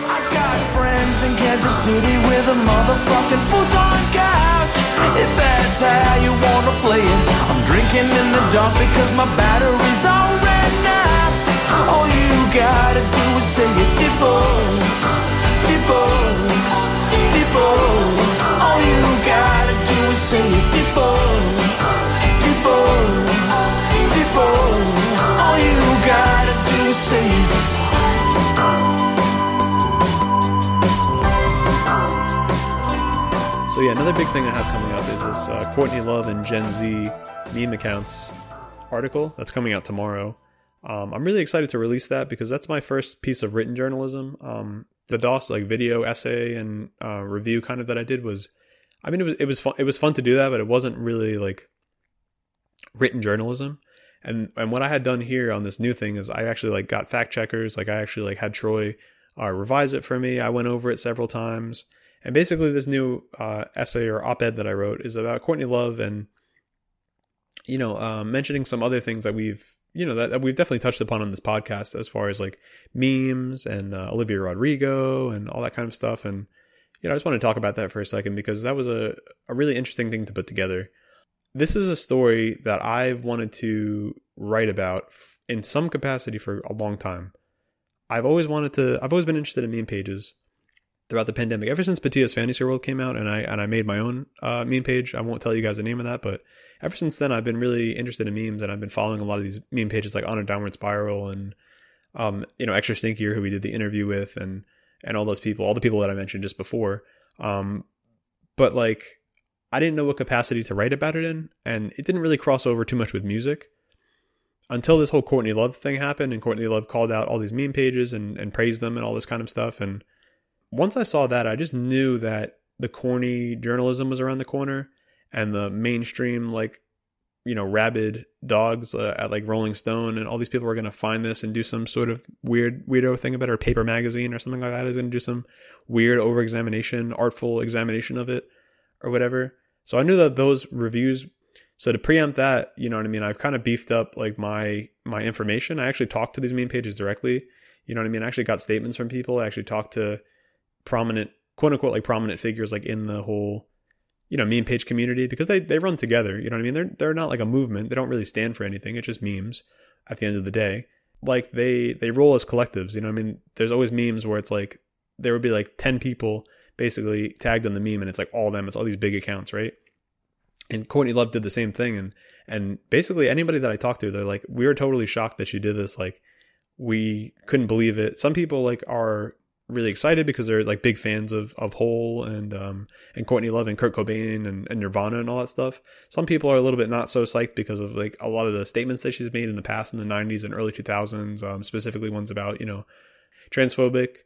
A: I got friends in Kansas City with a motherfucking futon couch. If that's how you wanna play it, I'm drinking in the dark because my battery's all. All you gotta do is say it, divorce, divorce, divorce. All you gotta divorce, divorce, divorce all you gotta do is say So yeah, another big thing I have coming up is this uh, Courtney Love and Gen Z meme accounts article that's coming out tomorrow. Um, I'm really excited to release that because that's my first piece of written journalism. Um, the DOS like video essay and uh, review kind of that I did was, I mean, it was it was fun. It was fun to do that, but it wasn't really like written journalism. And and what I had done here on this new thing is I actually like got fact checkers. Like I actually like had Troy uh, revise it for me. I went over it several times. And basically, this new uh, essay or op-ed that I wrote is about Courtney Love and you know uh, mentioning some other things that we've you know that, that, we've definitely touched upon on this podcast as far as like memes and uh, Olivia Rodrigo and all that kind of stuff. And you know, I just want to talk about that for a second because that was a a really interesting thing to put together this is a story that I've wanted to write about in some capacity for a long time. I've always wanted to. I've always been interested in meme pages throughout the pandemic. Ever since Batia's Fantasy World came out, and I and I made my own uh, meme page. I won't tell you guys the name of that, but ever since then, I've been really interested in memes, and I've been following a lot of these meme pages like On a Downward Spiral and um, you know Extra Stinkier, who we did the interview with, and and all those people, all the people that I mentioned just before. Um, but like I didn't know what capacity to write about it in, and it didn't really cross over too much with music until this whole Courtney Love thing happened, and Courtney Love called out all these meme pages and, and praised them and all this kind of stuff. And once I saw that, I just knew that the corny journalism was around the corner, and the mainstream like you know rabid dogs uh, at like Rolling Stone and all these people are going to find this and do some sort of weird weirdo thing about it, or Paper Magazine or something like that is going to do some weird over examination, artful examination of it, or whatever. So I knew that those reviews. So to preempt that, you know what I mean. I've kind of beefed up like my my information. I actually talked to these main pages directly. You know what I mean. I actually got statements from people. I actually talked to prominent, quote unquote, like prominent figures like in the whole, you know, meme page community because they they run together. You know what I mean. They're they're not like a movement. They don't really stand for anything. It's just memes at the end of the day. Like they they roll as collectives. You know what I mean. There's always memes where it's like there would be like ten people basically tagged on the meme and it's like all them, it's all these big accounts, right? And Courtney Love did the same thing and and basically anybody that I talked to, they're like, we were totally shocked that she did this. Like we couldn't believe it. Some people like are really excited because they're like big fans of of Hole and um and Courtney Love and Kurt Cobain and, and Nirvana and all that stuff. Some people are a little bit not so psyched because of like a lot of the statements that she's made in the past in the 90s and early 2000s, um, specifically ones about you know transphobic,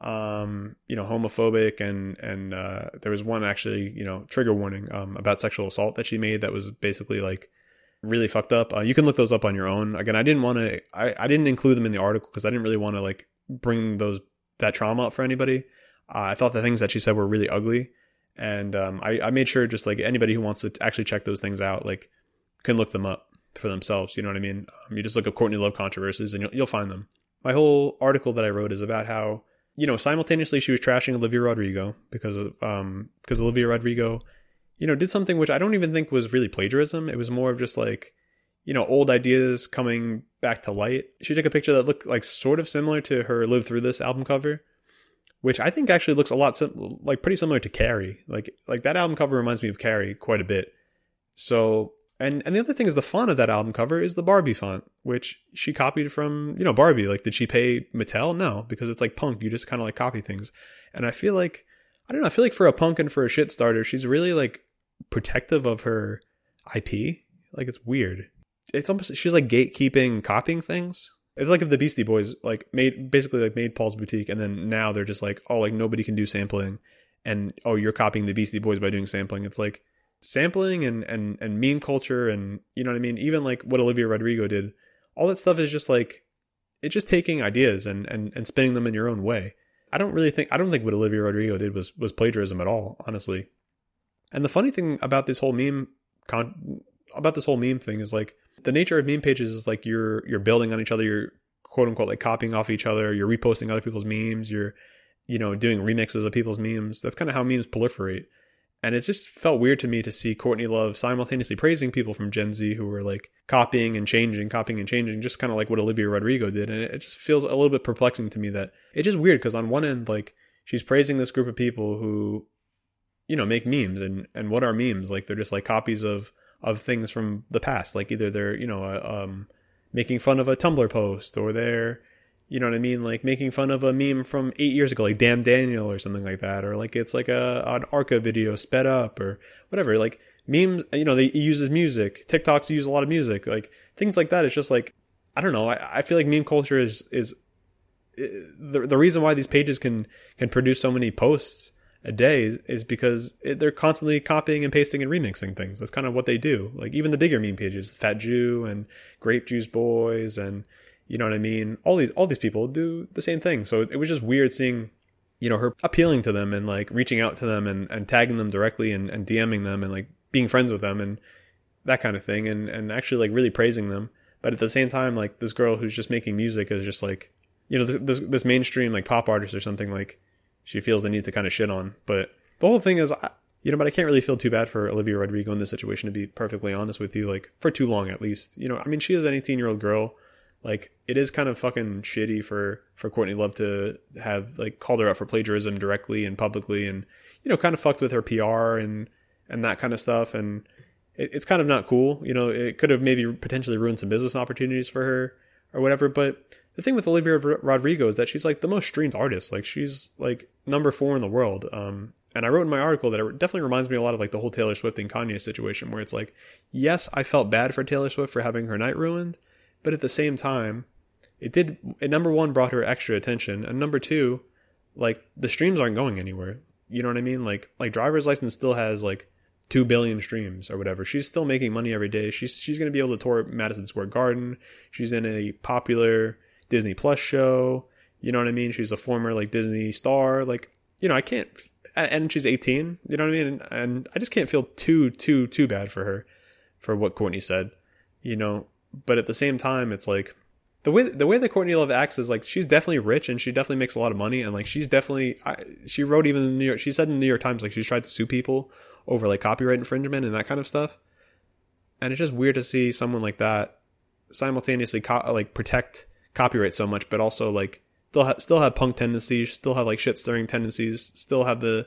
A: um, you know homophobic and and uh, there was one actually you know trigger warning um, about sexual assault that she made that was basically like really fucked up. Uh, you can look those up on your own. Again, I didn't want to. I, I didn't include them in the article because I didn't really want to like bring those that trauma up for anybody. Uh, I thought the things that she said were really ugly, and um, I, I made sure just like anybody who wants to actually check those things out, like can look them up for themselves. You know what I mean? Um, you just look up Courtney Love controversies and you'll, you'll find them. My whole article that I wrote is about how you know simultaneously she was trashing Olivia Rodrigo because of um because Olivia Rodrigo, you know, did something which I don't even think was really plagiarism. It was more of just like you know, old ideas coming back to light. She took a picture that looked like sort of similar to her "Live Through This" album cover, which I think actually looks a lot sim- like pretty similar to Carrie. Like like that album cover reminds me of Carrie quite a bit. So and and the other thing is the font of that album cover is the Barbie font, which she copied from you know Barbie. Like, did she pay Mattel? No, because it's like punk. You just kind of like copy things. And I feel like I don't know. I feel like for a punk and for a shit starter, she's really like protective of her IP. Like it's weird it's almost she's like gatekeeping copying things. It's like if the beastie boys like made basically like made paul's boutique and then now they're just like oh like nobody can do sampling and oh you're copying the beastie boys by doing sampling. It's like sampling and and and meme culture and you know what i mean? Even like what olivia rodrigo did. All that stuff is just like it's just taking ideas and and and spinning them in your own way. I don't really think i don't think what olivia rodrigo did was was plagiarism at all honestly. And the funny thing about this whole meme con about this whole meme thing is like the nature of meme pages is like you're you're building on each other, you're quote unquote like copying off each other, you're reposting other people's memes, you're you know doing remixes of people's memes. That's kind of how memes proliferate. And it just felt weird to me to see Courtney Love simultaneously praising people from Gen Z who were like copying and changing, copying and changing, just kind of like what Olivia Rodrigo did. And it just feels a little bit perplexing to me that it's just weird because on one end, like she's praising this group of people who, you know, make memes and and what are memes? Like they're just like copies of of things from the past. Like either they're you know uh, um, making fun of a Tumblr post or they're you know what I mean, like making fun of a meme from eight years ago, like Damn Daniel or something like that, or like it's like a an Arca video sped up or whatever. Like memes, you know, they uses music. TikToks use a lot of music, like things like that. It's just like I don't know. I, I feel like meme culture is is the the reason why these pages can can produce so many posts a day is because it, they're constantly copying and pasting and remixing things. That's kind of what they do. Like even the bigger meme pages, Fat Jew and Grape Juice Boys, and you know what I mean. All these all these people do the same thing. So it was just weird seeing, you know, her appealing to them and like reaching out to them and, and tagging them directly and, and DMing them and like being friends with them and that kind of thing and and actually like really praising them. But at the same time, like this girl who's just making music is just like, you know, this this mainstream like pop artist or something like she feels the need to kind of shit on. But the whole thing is, you know, but I can't really feel too bad for Olivia Rodrigo in this situation, to be perfectly honest with you, like for too long at least. You know, I mean, she is an 18 year old girl. Like, it is kind of fucking shitty for, for Courtney Love to have, like, called her out for plagiarism directly and publicly and, you know, kind of fucked with her PR and, and that kind of stuff. And it, it's kind of not cool. You know, it could have maybe potentially ruined some business opportunities for her or whatever. But the thing with Olivia Rodrigo is that she's like the most streamed artist. Like she's like number four in the world. Um, and I wrote in my article that it definitely reminds me a lot of like the whole Taylor Swift and Kanye situation, where it's like, yes, I felt bad for Taylor Swift for having her night ruined, but at the same time, it did. It number one brought her extra attention, and number two, like the streams aren't going anywhere. You know what I mean? Like like driver's license still has like two billion streams or whatever. She's still making money every day. She's she's gonna be able to tour Madison Square Garden. She's in a popular Disney Plus show. You know what I mean? She's a former like Disney star. Like, you know, I can't and she's 18, you know what I mean? And, and I just can't feel too too too bad for her for what Courtney said, you know. But at the same time, it's like the way the way that Courtney Love acts is like she's definitely rich and she definitely makes a lot of money and like she's definitely I, she wrote even in the New York she said in the New York Times like she's tried to sue people over like copyright infringement and that kind of stuff. And it's just weird to see someone like that simultaneously co- like protect copyright so much, but also like still ha- still have punk tendencies, still have like shit stirring tendencies, still have the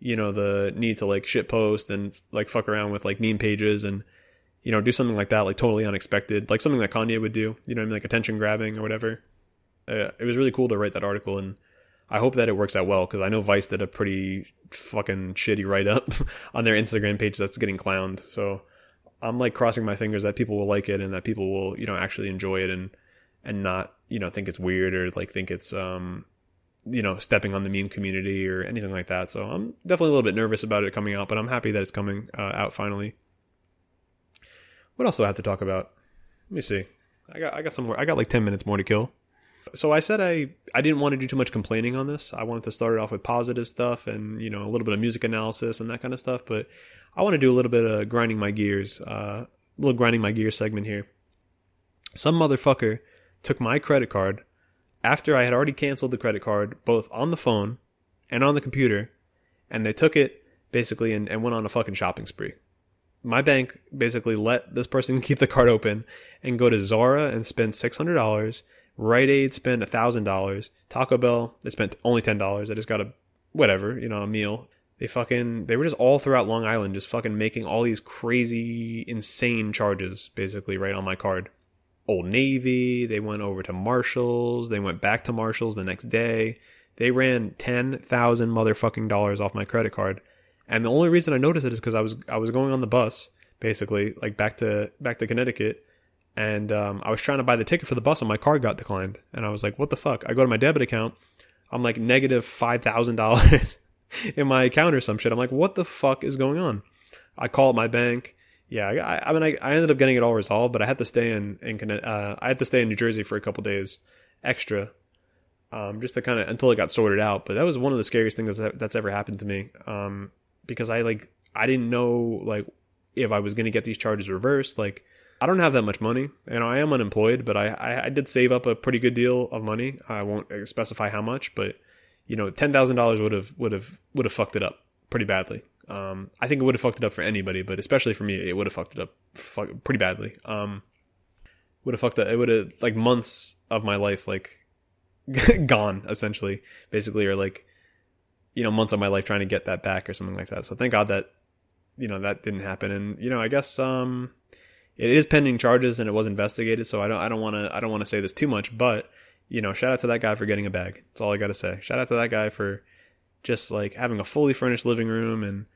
A: you know, the need to like shit post and like fuck around with like meme pages and you know, do something like that, like totally unexpected, like something that Kanye would do, you know, I mean? like attention grabbing or whatever. Uh, it was really cool to write that article, and I hope that it works out well because I know Vice did a pretty fucking shitty write up on their Instagram page that's getting clowned. So I'm like crossing my fingers that people will like it and that people will, you know, actually enjoy it and and not, you know, think it's weird or like think it's um you know, stepping on the meme community or anything like that. So I'm definitely a little bit nervous about it coming out, but I'm happy that it's coming uh, out finally. What else do I have to talk about? Let me see. I got I got some more. I got like ten minutes more to kill. So I said I I didn't want to do too much complaining on this. I wanted to start it off with positive stuff and you know a little bit of music analysis and that kind of stuff. But I want to do a little bit of grinding my gears, uh, a little grinding my gears segment here. Some motherfucker took my credit card after I had already canceled the credit card, both on the phone and on the computer, and they took it basically and, and went on a fucking shopping spree. My bank basically let this person keep the card open and go to Zara and spend six hundred dollars. Rite Aid spent thousand dollars. Taco Bell they spent only ten dollars. I just got a whatever you know a meal. They fucking they were just all throughout Long Island, just fucking making all these crazy, insane charges basically right on my card. Old Navy. They went over to Marshalls. They went back to Marshalls the next day. They ran ten thousand motherfucking dollars off my credit card. And the only reason I noticed it is because I was I was going on the bus, basically, like back to back to Connecticut, and um, I was trying to buy the ticket for the bus, and my card got declined. And I was like, "What the fuck?" I go to my debit account. I'm like negative five thousand dollars in my account or some shit. I'm like, "What the fuck is going on?" I call my bank yeah, I, I mean, I, I, ended up getting it all resolved, but I had to stay in, in uh, I had to stay in New Jersey for a couple days extra, um, just to kind of until it got sorted out. But that was one of the scariest things that's, that's ever happened to me, um, because I like I didn't know like if I was going to get these charges reversed. Like I don't have that much money, and I am unemployed, but I, I, I did save up a pretty good deal of money. I won't specify how much, but you know, ten thousand dollars would have would have would have fucked it up pretty badly. Um, I think it would have fucked it up for anybody, but especially for me, it would have fucked it up fuck, pretty badly. Um, would have fucked it. It would have like months of my life like gone essentially, basically, or like you know months of my life trying to get that back or something like that. So thank God that you know that didn't happen. And you know, I guess um, it is pending charges and it was investigated. So I don't I don't want to I don't want to say this too much, but you know, shout out to that guy for getting a bag. That's all I got to say. Shout out to that guy for just like having a fully furnished living room and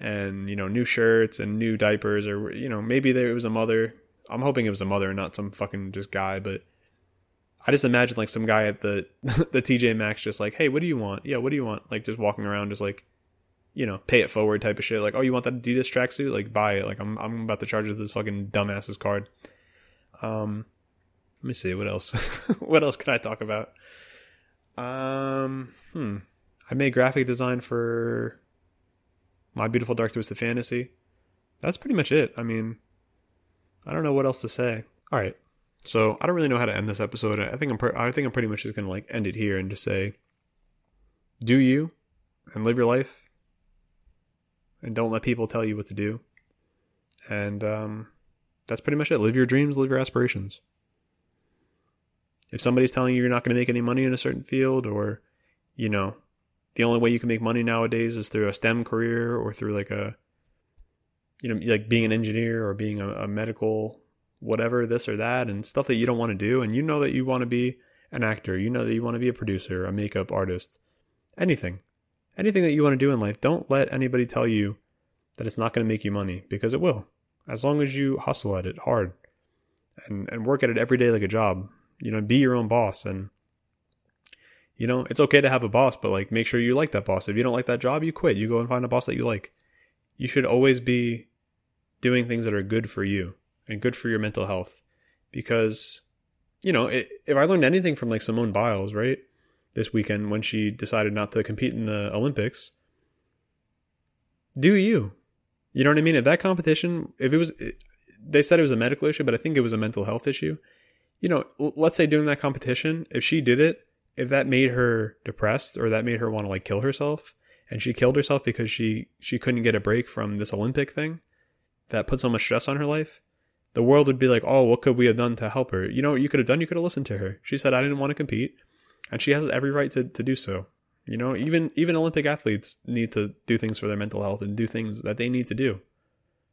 A: and you know new shirts and new diapers or you know maybe there was a mother. I'm hoping it was a mother not some fucking just guy but i just imagine like some guy at the the tj maxx just like hey what do you want? Yeah what do you want? Like just walking around just like you know pay it forward type of shit. Like oh you want that adidas tracksuit? Like buy it. Like i'm i'm about to charge you this fucking dumbass's card. Um let me see. What else? What else can i talk about? Um hmm. I made graphic design for my Beautiful Dark Twisted Fantasy. That's pretty much it. I mean, I don't know what else to say. All right. So I don't really know how to end this episode. I think I'm per- I think I'm pretty much just gonna like end it here and just say, do you, and live your life, and don't let people tell you what to do. And um, that's pretty much it. Live your dreams, live your aspirations. If somebody's telling you you're not going to make any money in a certain field, or you know the only way you can make money nowadays is through a STEM career or through like a, you know, like being an engineer or being a, a medical, whatever, this or that, and stuff that you don't want to do. And you know that you want to be an actor, you know that you want to be a producer, a makeup artist, anything, anything that you want to do in life. Don't let anybody tell you that it's not going to make you money because it will, as long as you hustle at it hard and, and work at it every day like a job. You know, be your own boss and you know, it's okay to have a boss, but like make sure you like that boss. If you don't like that job, you quit. You go and find a boss that you like. You should always be doing things that are good for you and good for your mental health. Because, you know, it, if I learned anything from like Simone Biles, right, this weekend when she decided not to compete in the Olympics, do you? You know what I mean? If that competition, if it was, they said it was a medical issue, but I think it was a mental health issue. You know, let's say during that competition, if she did it if that made her depressed or that made her want to like kill herself and she killed herself because she she couldn't get a break from this olympic thing that put so much stress on her life the world would be like oh what could we have done to help her? You know you could have done? You could have listened to her. She said i didn't want to compete and she has every right to, to do so. You know, even even Olympic athletes need to do things for their mental health and do things that they need to do.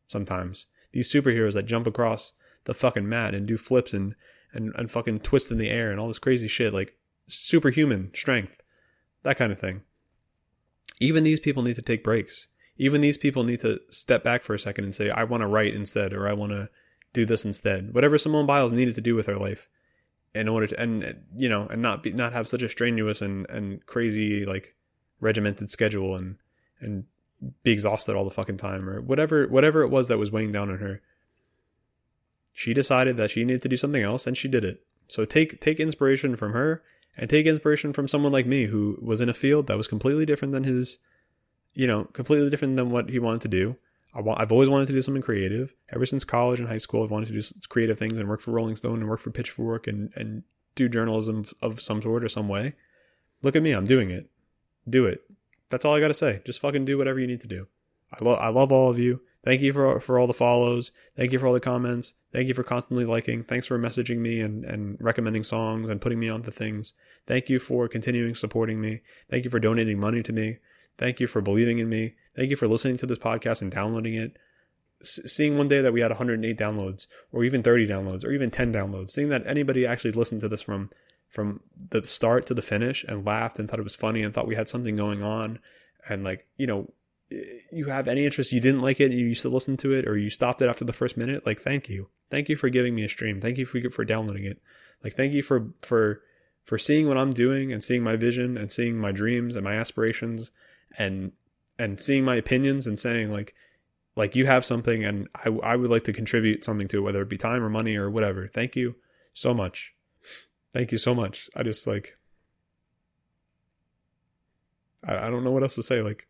A: Sometimes. These superheroes that jump across the fucking mat and do flips and and and fucking twist in the air and all this crazy shit like superhuman strength, that kind of thing. Even these people need to take breaks. Even these people need to step back for a second and say, "I want to write instead," or "I want to do this instead." Whatever Simone Biles needed to do with her life in order to and you know and not be not have such a strenuous and and crazy like regimented schedule and and be exhausted all the fucking time or whatever whatever it was that was weighing down on her she decided that she needed to do something else and she did it so take take inspiration from her and take inspiration from someone like me who was in a field that was completely different than his you know completely different than what he wanted to do I I've always wanted to do something creative. Ever since college and high school, I've wanted to do creative things and work for Rolling Stone and work for Pitchfork and, and do journalism of some sort or some way. Look at me, I'm doing it. Do it. That's all I got to say. Just fucking do whatever you need to do. I love I love all of you. Thank you for for all the follows. Thank you for all the comments. Thank you for constantly liking. Thanks for messaging me and and recommending songs and putting me on onto things. Thank you for continuing supporting me. Thank you for donating money to me. Thank you for believing in me. Thank you for listening to this podcast and downloading it. S- seeing one day that we had 108 downloads, or even 30 downloads, or even 10 downloads. Seeing that anybody actually listened to this from from the start to the finish and laughed and thought it was funny and thought we had something going on, and like you know, you have any interest, you didn't like it, you used to listen to it, or you stopped it after the first minute. Like, thank you, thank you for giving me a stream. Thank you for for downloading it. Like, thank you for for for seeing what I'm doing and seeing my vision and seeing my dreams and my aspirations and and seeing my opinions and saying like like you have something and I, I would like to contribute something to it, whether it be time or money or whatever. Thank you so much. Thank you so much. I just like I, I don't know what else to say. Like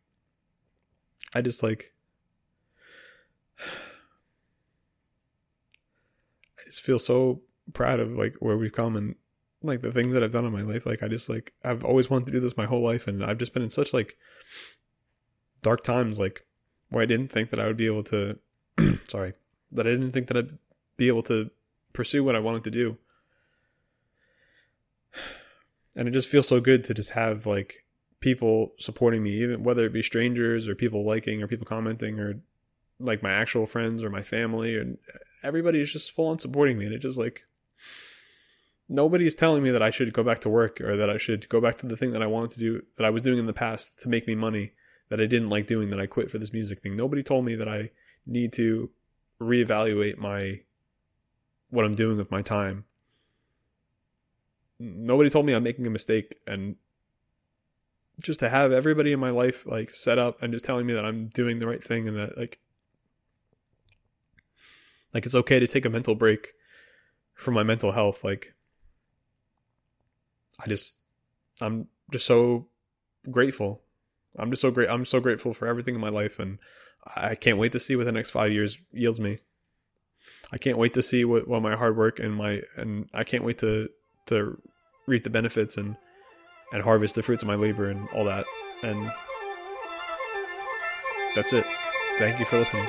A: I just like I just feel so proud of like where we've come and like the things that I've done in my life. Like I just like I've always wanted to do this my whole life, and I've just been in such like dark times, like where I didn't think that I would be able to. sorry, that I didn't think that I'd be able to pursue what I wanted to do. And it just feels so good to just have like people supporting me, even whether it be strangers or people liking or people commenting or like my actual friends or my family and everybody is just full on supporting me and it just like nobody is telling me that I should go back to work or that I should go back to the thing that I wanted to do that I was doing in the past to make me money that I didn't like doing that I quit for this music thing. Nobody told me that I need to reevaluate my what I'm doing with my time. Nobody told me I'm making a mistake and just to have everybody in my life like set up and just telling me that I'm doing the right thing and that like like it's okay to take a mental break for my mental health like I just I'm just so grateful. I'm just so great. I'm so grateful for everything in my life, and I can't wait to see what the next five years yields me. I can't wait to see what, what my hard work and my and I can't wait to to reap the benefits and and harvest the fruits of my labor and all that. And that's it. Thank you for listening.